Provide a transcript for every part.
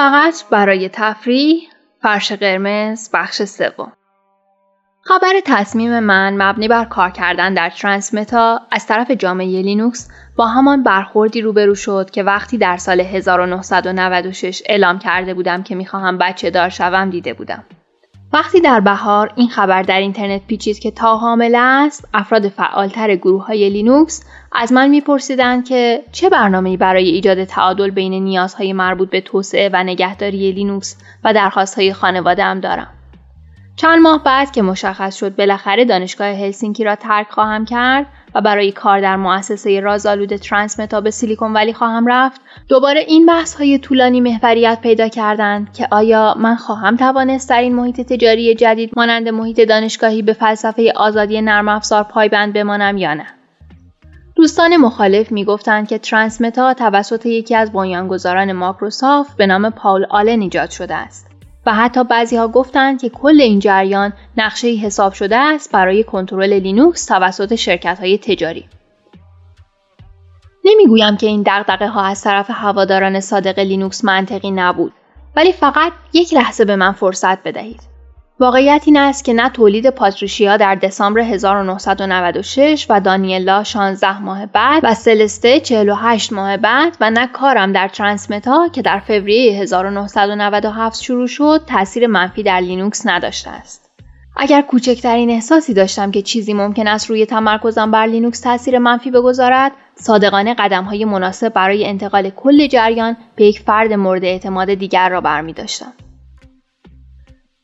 فقط برای تفریح فرش قرمز بخش سوم خبر تصمیم من مبنی بر کار کردن در ترانسمتا از طرف جامعه لینوکس با همان برخوردی روبرو شد که وقتی در سال 1996 اعلام کرده بودم که می‌خواهم بچه دار شوم دیده بودم. وقتی در بهار این خبر در اینترنت پیچید که تاو حامله است افراد فعالتر گروه های لینوکس از من میپرسیدند که چه برنامه‌ای برای ایجاد تعادل بین نیازهای مربوط به توسعه و نگهداری لینوکس و درخواستهای خانواده هم دارم. چند ماه بعد که مشخص شد بالاخره دانشگاه هلسینکی را ترک خواهم کرد و برای کار در مؤسسه رازآلود ترانسمتا به سیلیکون ولی خواهم رفت دوباره این بحث های طولانی محوریت پیدا کردند که آیا من خواهم توانست در این محیط تجاری جدید مانند محیط دانشگاهی به فلسفه آزادی نرم افزار پایبند بمانم یا نه؟ دوستان مخالف می‌گفتند که ترانسمتا توسط یکی از بنیانگذاران ماکروسافت به نام پاول آلن ایجاد شده است. و حتی بعضی ها گفتند که کل این جریان نقشه حساب شده است برای کنترل لینوکس توسط شرکت های تجاری. نمی‌گویم که این دغدغه ها از طرف هواداران صادق لینوکس منطقی نبود ولی فقط یک لحظه به من فرصت بدهید. واقعیت این است که نه تولد پاتریشیا در دسامبر 1996 و دانیلا 16 ماه بعد و سلسته 48 ماه بعد و نه کارم در ترانسمتا که در فوریه 1997 شروع شد تاثیر منفی در لینوکس نداشته است. اگر کوچکترین احساسی داشتم که چیزی ممکن است روی تمرکزم بر لینوکس تاثیر منفی بگذارد صادقانه قدم های مناسب برای انتقال کل جریان به یک فرد مورد اعتماد دیگر را برمی داشتم.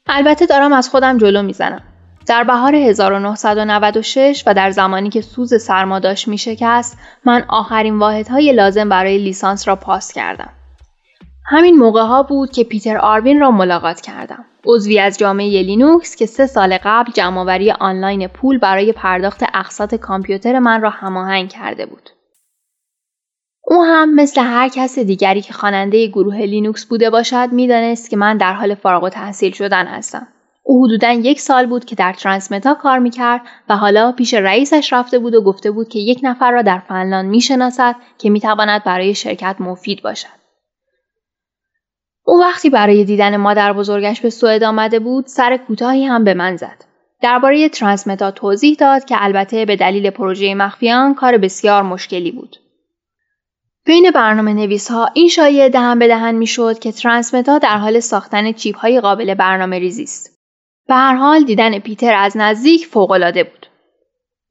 البته دارم از خودم جلو می‌زنم. در بهار 1996 و در زمانی که سوز سرما داشت می شکست من آخرین واحدهای لازم برای لیسانس را پاس کردم. همین موقع ها بود که پیتر آروین را ملاقات کردم. عضوی از جامعه لینوکس که سه سال قبل جمعآوری آنلاین پول برای پرداخت اقساط کامپیوتر من را هماهنگ کرده بود. او هم مثل هر کس دیگری که خواننده گروه لینوکس بوده باشد می‌دانست که من در حال فارغ التحصیل شدن هستم. او حدودا یک سال بود که در ترانسمتا کار می‌کرد و حالا پیش رئیسش رفته بود و گفته بود که یک نفر را در فنلاند می‌شناسد که می‌تواند برای شرکت مفید باشد. او وقتی برای دیدن مادر بزرگش به سوئد آمده بود سر کوتاهی هم به من زد. درباره ترانسمتا توضیح داد که البته به دلیل پروژه مخفیانه کار بسیار مشکلی بود. بین برنامه نویس ها این شایعه دهن به دهن می‌شد که ترانسمتا در حال ساختن چیپ های قابل برنامه ریزی است. به هر حال دیدن پیتر از نزدیک فوقالعاده بود.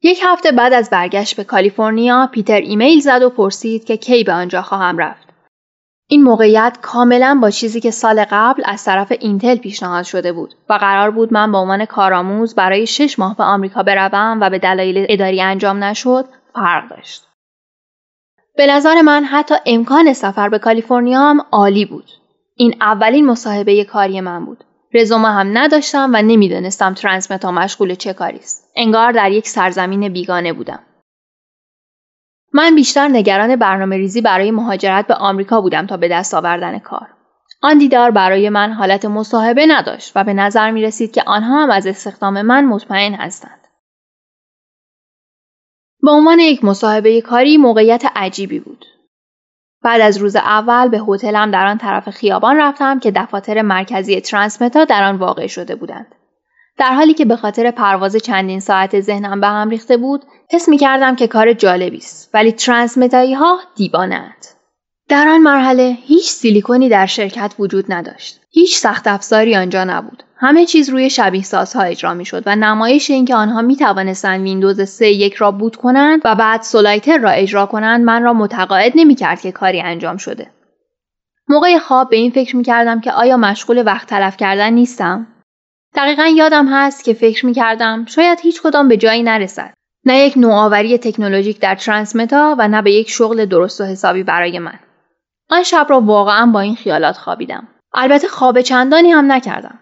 یک هفته بعد از برگشت به کالیفرنیا پیتر ایمیل زد و پرسید که کی به آنجا خواهم رفت. این موقعیت کاملا با چیزی که سال قبل از طرف اینتل پیشنهاد شده بود و قرار بود من به عنوان کارآموز برای شش ماه به آمریکا بروم و به دلایل اداری انجام نشد فرق داشت. به نظر من حتی امکان سفر به کالیفرنیا هم عالی بود. این اولین مصاحبه کاری من بود. رزومه هم نداشتم و نمی‌دانستم ترانسمتا مشغول چه کاری است. انگار در یک سرزمین بیگانه بودم. من بیشتر نگران برنامه ریزی برای مهاجرت به آمریکا بودم تا به دست آوردن کار. آن دیدار برای من حالت مصاحبه نداشت و به نظر می رسید که آنها هم از استخدام من مطمئن هستند. به عنوان یک مصاحبه کاری موقعیت عجیبی بود. بعد از روز اول به هتلم در آن طرف خیابان رفتم که دفاتر مرکزی ترانسمتا در آن واقع شده بودند. در حالی که به خاطر پرواز چندین ساعت ذهنم به هم ریخته بود، حس می کردم که کار جالبی است ولی ترانسمتایی ها دیوانند. در آن مرحله هیچ سیلیکونی در شرکت وجود نداشت. هیچ سخت افزاری آنجا نبود. همه چیز روی شبیه سازها اجرا می شد و نمایش اینکه آنها می توانستند ویندوز 3 یک را بوت کنند و بعد سولایتر را اجرا کنند من را متقاعد نمی کرد که کاری انجام شده. موقع خواب به این فکر می کردم که آیا مشغول وقت تلف کردن نیستم؟ دقیقا یادم هست که فکر می کردم شاید هیچ کدام به جایی نرسد. نه یک نوآوری تکنولوژیک در ترانسمتا و نه به یک شغل درست و حسابی برای من. آن شب را واقعا با این خیالات خوابیدم. البته خواب چندانی هم نکردم.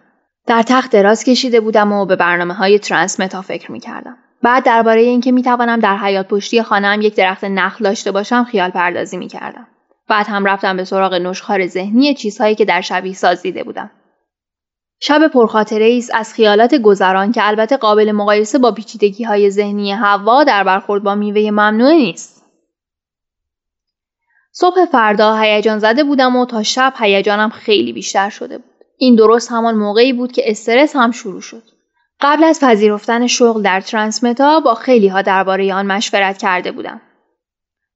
در تخت دراز کشیده بودم و به برنامه های ترانسمتا فکر می کردم. بعد درباره اینکه می توانم در حیات پشتی خانم یک درخت نخل داشته باشم خیال پردازی می کردم. بعد هم رفتم به سراغ نشخار ذهنی چیزهایی که در شبیه ساز دیده بودم. شب پرخاطره ای از خیالات گذران که البته قابل مقایسه با پیچیدگی های ذهنی هوا در برخورد با میوه ممنوع نیست. صبح فردا هیجان زده بودم و تا شب هیجانم خیلی بیشتر شده بود. این درست همان موقعی بود که استرس هم شروع شد. قبل از پذیرفتن شغل در ترانسمتا با خیلی ها درباره آن مشورت کرده بودم.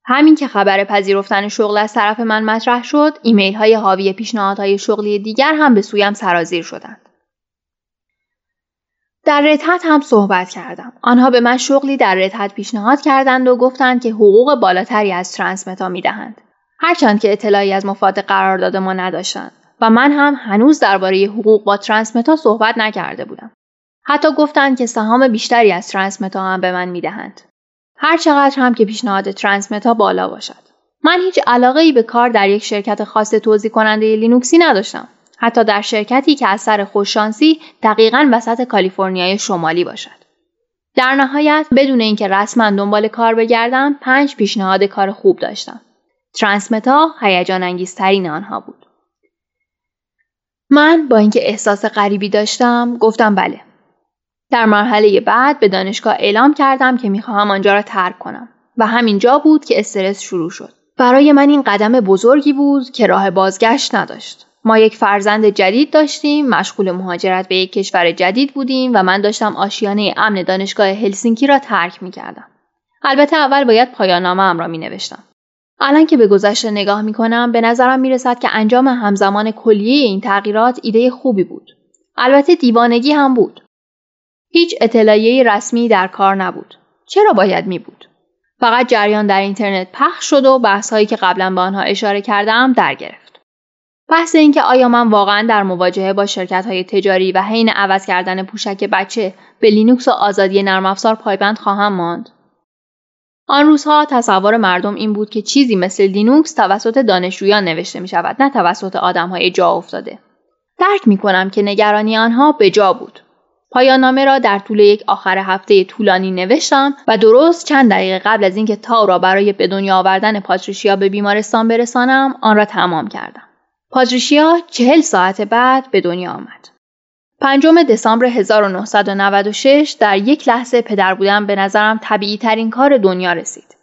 همین که خبر پذیرفتن شغل از طرف من مطرح شد، ایمیل های حاوی پیشنهادهای شغلی دیگر هم به سویم سرازیر شدند. در رتحت هم صحبت کردم. آنها به من شغلی در رتحت پیشنهاد کردند و گفتند که حقوق بالاتری از ترانسمتا می دهند. هرچند که اطلاعی از مفاد قرارداد ما نداشتند و من هم هنوز درباره حقوق با ترانسمتا صحبت نکرده بودم. حتی گفتند که سهام بیشتری از ترانسمتا هم به من می‌دهند. هر چقدر هم که پیشنهاد ترانسمتا بالا باشد. من هیچ علاقه ای به کار در یک شرکت خاص توضیح کننده لینوکسی نداشتم. حتی در شرکتی که از سر خوششانسی دقیقا وسط کالیفرنیای شمالی باشد. در نهایت بدون اینکه رسما دنبال کار بگردم پنج پیشنهاد کار خوب داشتم. ترانسمتا هیجان انگیزترین آنها بود. من با اینکه احساس غریبی داشتم گفتم بله. در مرحله بعد به دانشگاه اعلام کردم که می‌خواهم آنجا را ترک کنم و همینجا بود که استرس شروع شد. برای من این قدم بزرگی بود که راه بازگشت نداشت. ما یک فرزند جدید داشتیم، مشغول مهاجرت به یک کشور جدید بودیم و من داشتم آشیانه امن دانشگاه هلسینکی را ترک می کردم. البته اول باید پایان نامه را می نوشتم. الان که به گذشته نگاه می کنم به نظرم می رسد که انجام همزمان کلیه این تغییرات ایده خوبی بود. البته دیوانگی هم بود. هیچ اطلاعیه رسمی در کار نبود. چرا باید می بود؟ فقط جریان در اینترنت پخش شد و بحث هایی که قبلا به آنها اشاره کردم در گرفت. بحث اینکه آیا من واقعا در مواجهه با شرکت های تجاری و حین عوض کردن پوشک بچه به لینوکس و آزادی نرم افزار پایبند خواهم ماند آن روزها تصور مردم این بود که چیزی مثل لینوکس توسط دانشجویان نوشته می شود نه توسط آدم های جا افتاده. درک می کنم که نگرانی آنها به جا بود. پایان نامه را در طول یک آخر هفته طولانی نوشتم و درست چند دقیقه قبل از اینکه تاو را برای به دنیا آوردن پاتریشیا به بیمارستان برسانم آن را تمام کردم. پاتریشیا چهل ساعت بعد به دنیا آمد. پنجم دسامبر 1996 در یک لحظه پدر بودن به نظرم طبیعی ترین کار دنیا رسید.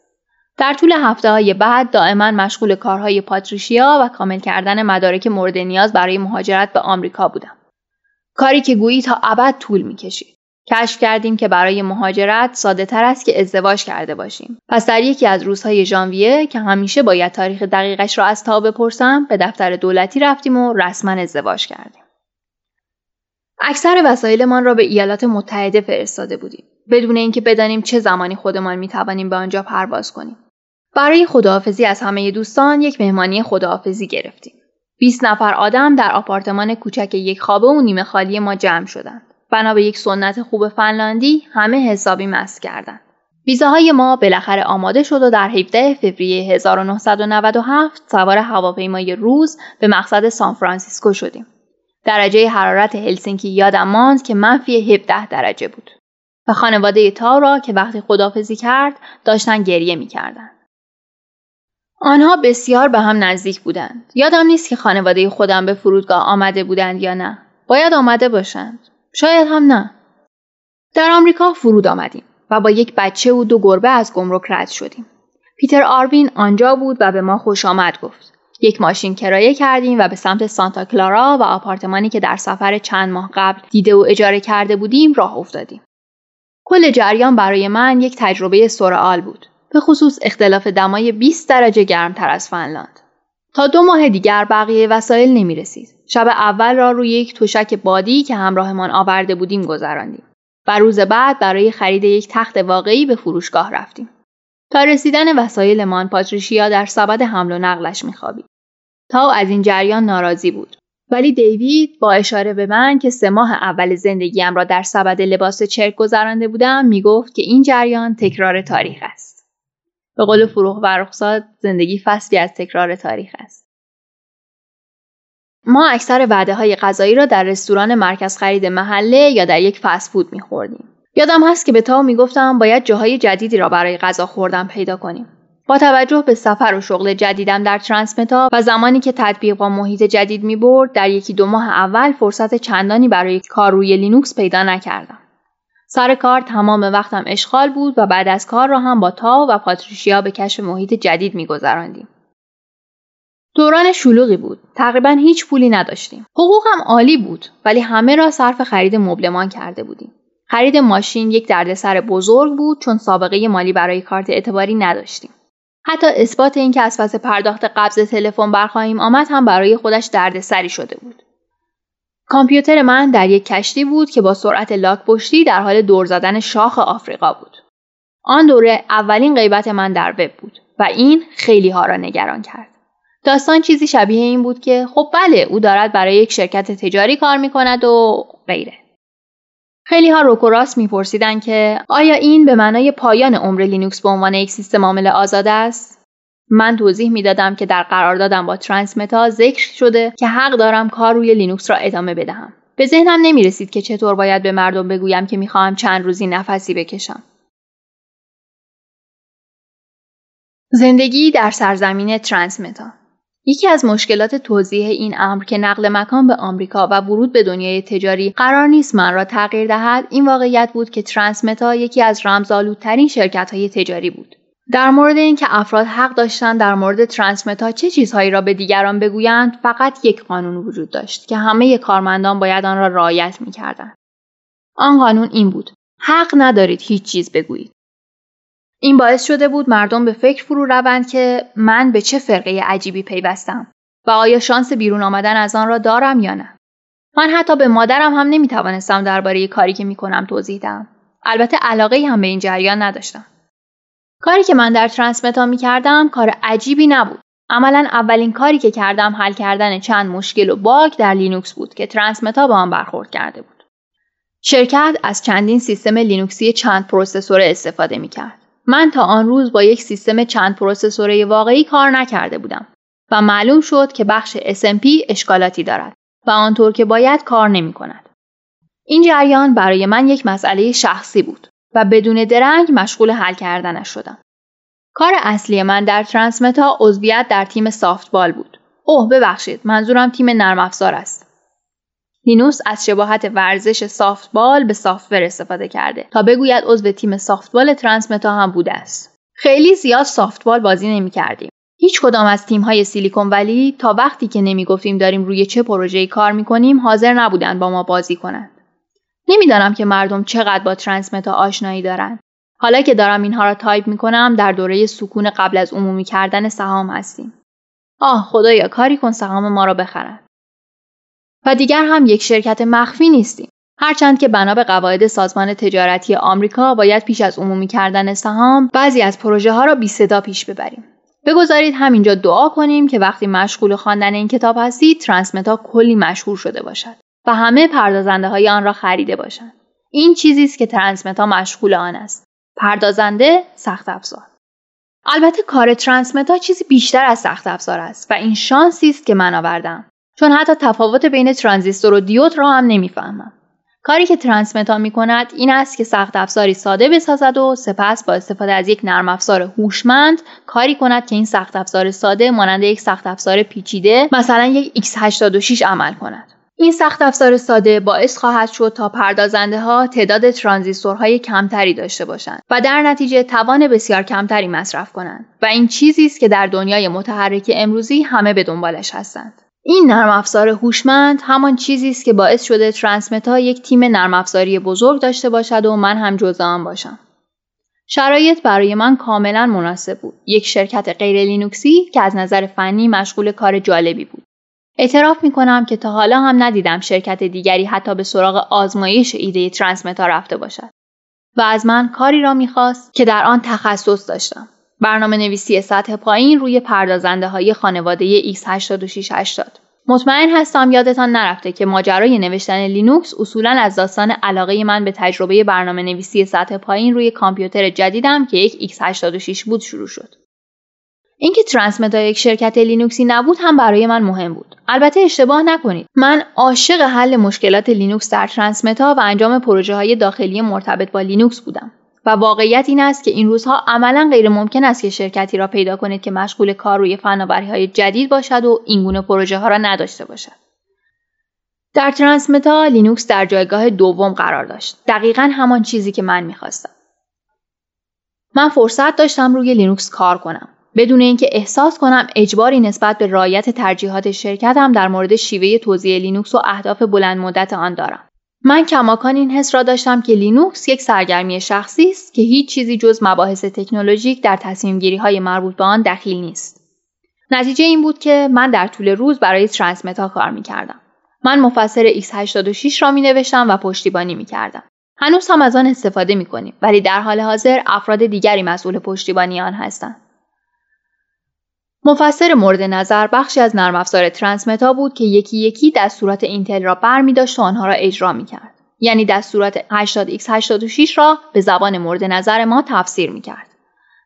در طول هفته های بعد دائما مشغول کارهای پاتریشیا و کامل کردن مدارک مورد نیاز برای مهاجرت به آمریکا بودم. کاری که گویی تا ابد طول می‌کشید. کشف کردیم که برای مهاجرت ساده تر است که ازدواج کرده باشیم. پس در یکی از روزهای ژانویه که همیشه باید تاریخ دقیقش را از تا بپرسم به دفتر دولتی رفتیم و رسما ازدواج کردیم. اکثر وسایلمان را به ایالات متحده فرستاده بودیم بدون اینکه بدانیم چه زمانی خودمان می توانیم به آنجا پرواز کنیم. برای خداحافظی از همه دوستان یک مهمانی خداحافظی گرفتیم. 20 نفر آدم در آپارتمان کوچک یک خوابه و نیمه خالی ما جمع شدند. بنا به یک سنت خوب فنلاندی همه حسابی مست کردند. ویزاهای ما بالاخره آماده شد و در 17 فوریه 1997 سوار هواپیمای روز به مقصد سانفرانسیسکو شدیم. درجه حرارت هلسینکی یادم ماند که منفی 17 درجه بود و خانواده تا را که وقتی خدافزی کرد داشتن گریه می‌کردند. آنها بسیار به هم نزدیک بودند. یادم نیست که خانواده خودم به فرودگاه آمده بودند یا نه. باید آمده باشند. شاید هم نه. در آمریکا فرود آمدیم و با یک بچه و دو گربه از گمرک رد شدیم. پیتر آروین آنجا بود و به ما خوش آمد گفت. یک ماشین کرایه کردیم و به سمت سانتا کلارا و آپارتمانی که در سفر چند ماه قبل دیده و اجاره کرده بودیم راه افتادیم. کل جریان برای من یک تجربه سرعال بود. به خصوص اختلاف دمای 20 درجه گرمتر از فنلاند. تا دو ماه دیگر بقیه وسایل نمی رسید. شب اول را روی یک تشک بادی که همراهمان آورده بودیم گذراندیم و روز بعد برای خرید یک تخت واقعی به فروشگاه رفتیم. تا رسیدن وسایلمان پاتریشیا در سبد حمل و نقلش میخوابید. تا از این جریان ناراضی بود. ولی دیوید با اشاره به من که سه ماه اول زندگیم را در سبد لباس چرک گذرانده بودم می‌گفت که این جریان تکرار تاریخ است. به قول فروغ و رخصاد زندگی فصلی از تکرار تاریخ است. ما اکثر وعده های غذایی را در رستوران مرکز خرید محله یا در یک فست فود میخوردیم. یادم هست که به تاو می‌گفتم باید جاهای جدیدی را برای غذا خوردن پیدا کنیم. با توجه به سفر و شغل جدیدم در ترانسمتا و زمانی که تطبیق با محیط جدید می برد در یکی دو ماه اول فرصت چندانی برای کار روی لینوکس پیدا نکردم. سر کار تمام وقتم اشغال بود و بعد از کار را هم با تا و پاتریشیا به کشف محیط جدید می گذراندیم. دوران شلوغی بود. تقریبا هیچ پولی نداشتیم. حقوقم عالی بود ولی همه را صرف خرید مبلمان کرده بودیم. خرید ماشین یک دردسر بزرگ بود چون سابقه مالی برای کارت اعتباری نداشتیم. حتی اثبات اینکه از پس پرداخت قبض تلفن برخواهیم آمد هم برای خودش دردسری شده بود. کامپیوتر من در یک کشتی بود که با سرعت لاک پشتی در حال دور زدن شاخ آفریقا بود. آن دوره اولین غیبت من در وب بود و این خیلی ها را نگران کرد. داستان چیزی شبیه این بود که خب بله او دارد برای یک شرکت تجاری کار می کند و غیره. خیلی ها رک و راست میپرسیدند که آیا این به معنای پایان عمر لینوکس به عنوان یک سیستم عامل آزاد است؟ من توضیح می‌دادم که در قراردادم با ترانسمتا ذکر شده که حق دارم کار روی لینوکس را ادامه بدهم. به ذهنم نمی رسید که چطور باید به مردم بگویم که می‌خواهم چند روزی نفسی بکشم. زندگی در سرزمین ترانسمتا یکی از مشکلات توضیح این امر که نقل مکان به آمریکا و ورود به دنیای تجاری قرار نیست من را تغییر دهد این واقعیت بود که ترانسمتا یکی از رمزآلودترین شرکت های تجاری بود. در مورد اینکه افراد حق داشتند در مورد ترانسمتا چه چیزهایی را به دیگران بگویند فقط یک قانون وجود داشت که همه کارمندان باید آن را رعایت می‌کردند. آن قانون این بود حق ندارید هیچ چیز بگویید. این باعث شده بود مردم به فکر فرو روند که من به چه فرقه عجیبی پیوستم و آیا شانس بیرون آمدن از آن را دارم یا نه. من حتی به مادرم هم نمی توانستم درباره کاری که می کنم توضیح دهم. البته علاقه هم به این جریان نداشتم. کاری که من در ترانسمتا می کردم کار عجیبی نبود. عملا اولین کاری که کردم حل کردن چند مشکل و باگ در لینوکس بود که ترانسمتا با آن برخورد کرده بود. شرکت از چندین سیستم لینوکسی چند پروسسور استفاده می کرد. من تا آن روز با یک سیستم چند پروسسوره واقعی کار نکرده بودم و معلوم شد که بخش SMP اشکالاتی دارد و آنطور که باید کار نمی کند. این جریان برای من یک مسئله شخصی بود و بدون درنگ مشغول حل کردنش شدم. کار اصلی من در ترانسمتا عضویت در تیم سافتبال بود. اوه ببخشید منظورم تیم نرم افزار است. لینوس از شباهت ورزش سافتبال به software استفاده کرده تا بگوید عضو تیم سافتبال ترانسمتا هم بوده است. خیلی زیاد سافتبال بازی نمی کردیم. هیچ کدام از تیم های سیلیکون ولی تا وقتی که نمی گفتیم داریم روی چه پروژه‌ای کار می کنیم حاضر نبودند با ما بازی کنند. نمی‌دانم که مردم چقدر با ترانسمتا آشنایی دارند. حالا که دارم اینها را تایپ می کنم در دوره سکون قبل از عمومی کردن سهام هستیم. آه خدایا کاری کن سهام ما را بخرند. و دیگر هم یک شرکت مخفی نیستیم. هرچند که بنا به قواعد سازمان تجارتی آمریکا باید پیش از عمومی کردن سهام بعضی از پروژه ها را بی صدا پیش ببریم. بگذارید همینجا دعا کنیم که وقتی مشغول خواندن این کتاب هستید ترانسمتا کلی مشهور شده باشد و همه پردازنده های آن را خریده باشند. این چیزی است که ترانسمتا مشغول آن است. پردازنده سخت افزار. البته کار ترانسمتا چیزی بیشتر از سخت افزار است و این شانسی است که من آوردم. چون حتی تفاوت بین ترانزیستور و دیود را هم نمی‌فهمم. کاری که ترانسمتا می کند این است که سخت افزاری ساده بسازد و سپس با استفاده از یک نرم افزار هوشمند کاری کند که این سخت افزار ساده مانند یک سخت افزار پیچیده مثلا یک x86 عمل کند. این سخت افزار ساده باعث خواهد شد تا پردازنده ها تعداد ترانزیستورهای کمتری داشته باشند و در نتیجه توان بسیار کمتری مصرف کنند و این چیزی است که در دنیای متحرک امروزی همه به دنبالش هستند. این نرم افزار هوشمند همان چیزی است که باعث شده ترانسمتا یک تیم نرم افزاری بزرگ داشته باشد و من هم جزء آن باشم. شرایط برای من کاملا مناسب بود. یک شرکت غیر لینوکسی که از نظر فنی مشغول کار جالبی بود. اعتراف می کنم که تا حالا هم ندیدم شرکت دیگری حتی به سراغ آزمایش ایده ترانسمتا رفته باشد. و از من کاری را می‌خواست که در آن تخصص داشتم. برنامه نویسی سطح پایین روی پردازنده های خانواده x8680. مطمئن هستم یادتان نرفته که ماجرای نوشتن لینوکس اصولا از داستان علاقه من به تجربه برنامه نویسی سطح پایین روی کامپیوتر جدیدم که یک x86 بود شروع شد. اینکه ترانسمتا یک شرکت لینوکسی نبود هم برای من مهم بود. البته اشتباه نکنید. من عاشق حل مشکلات لینوکس در ترانسمتا و انجام پروژه های داخلی مرتبط با لینوکس بودم. و واقعیت این است که این روزها عملا غیر ممکن است که شرکتی را پیدا کنید که مشغول کار روی فناوری های جدید باشد و این گونه پروژه ها را نداشته باشد. در ترانسمتا لینوکس در جایگاه دوم قرار داشت. دقیقا همان چیزی که من می‌خواستم. من فرصت داشتم روی لینوکس کار کنم. بدون اینکه احساس کنم اجباری نسبت به رعایت ترجیحات شرکتم در مورد شیوه توزیع لینوکس و اهداف بلند مدت آن دارم. من کماکان این حس را داشتم که لینوکس یک سرگرمی شخصی است که هیچ چیزی جز مباحث تکنولوژیک در تصمیم گیری های مربوط به آن دخیل نیست. نتیجه این بود که من در طول روز برای ترانسمتا کار می کردم. من مفسر x86 را می نوشتم و پشتیبانی می کردم. هنوز هم از آن استفاده می کنیم ولی در حال حاضر افراد دیگری مسئول پشتیبانی آن هستند. مفسر مورد نظر بخشی از نرم افزار ترانسمتا بود که یکی یکی دستورات اینتل را بر می داشت و آنها را اجرا می کرد. یعنی دستورات 80x86 را به زبان مورد نظر ما تفسیر می کرد.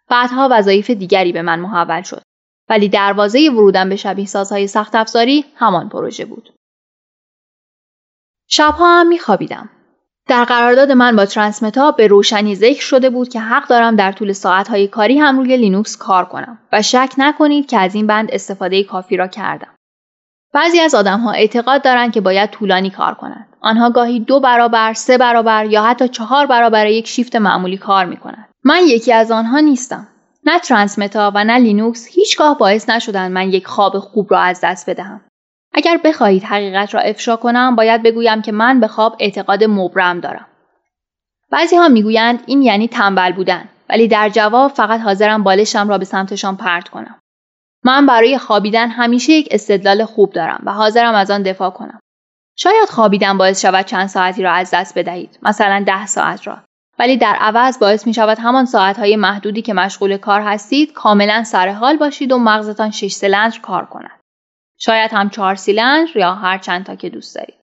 بعدها وظایف دیگری به من محول شد. ولی دروازه ورودم به شبیه سازهای سخت افزاری همان پروژه بود. شبها هم می خوابیدم. در قرارداد من با ترانسمتا به روشنی ذکر شده بود که حق دارم در طول ساعتهای کاری هم روی لینوکس کار کنم و شک نکنید که از این بند استفاده کافی را کردم. بعضی از آدمها اعتقاد دارند که باید طولانی کار کنند. آنها گاهی دو برابر، سه برابر یا حتی چهار برابر یک شیفت معمولی کار می کنند. من یکی از آنها نیستم. نه ترانسمتا و نه لینوکس هیچگاه باعث نشدن من یک خواب خوب را از دست بدهم. اگر بخواهید حقیقت را افشا کنم باید بگویم که من به خواب اعتقاد مبرم دارم. بعضی ها می‌گویند این یعنی تنبل بودن ولی در جواب فقط حاضرم بالشم را به سمتشان پرت کنم. من برای خوابیدن همیشه یک استدلال خوب دارم و حاضرم از آن دفاع کنم. شاید خوابیدن باعث شود چند ساعتی را از دست بدهید مثلا ده ساعت را ولی در عوض باعث می شود همان ساعتهای محدودی که مشغول کار هستید کاملا سرحال باشید و مغزتان شش سلندر کار کند. شاید هم چهار سیلندر یا هر چند تا که دوست دارید.